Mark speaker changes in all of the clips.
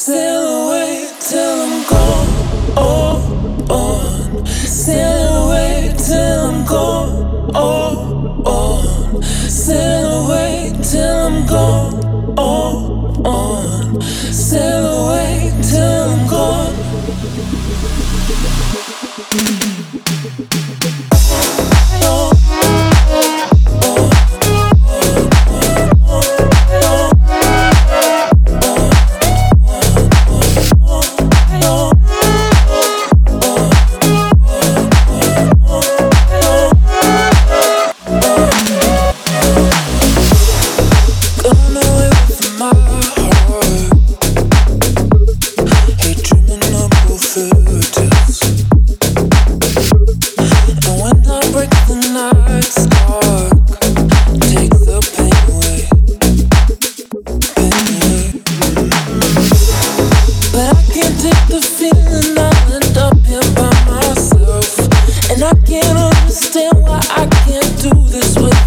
Speaker 1: Sail away till I'm gone. On. Sail away till I'm gone. Oh, oh. on. Oh, oh. Sail And I can't understand why I can't do this with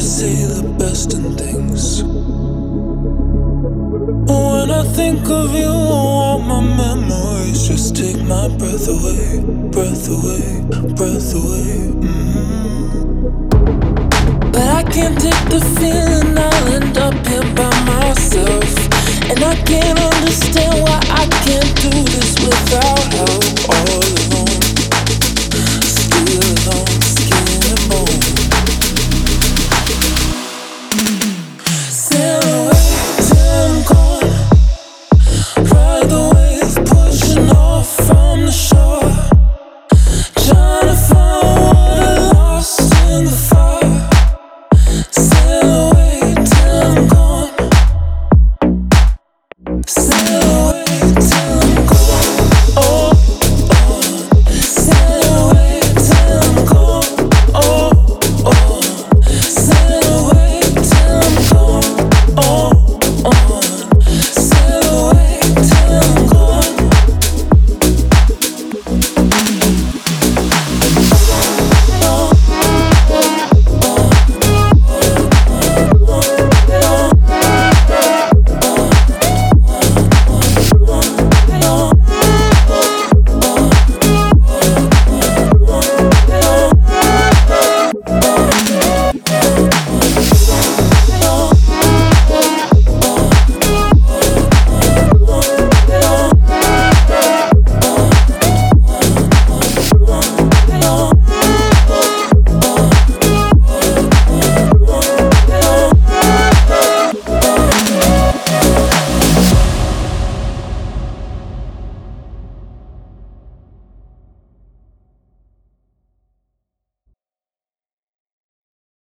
Speaker 1: to see the best in things. When I think of you, all my memories just take my breath away, breath away, breath away. Mm-hmm. But I can't take the feeling I'll end up here by myself. And I can't understand why I can't do this without help. Oh.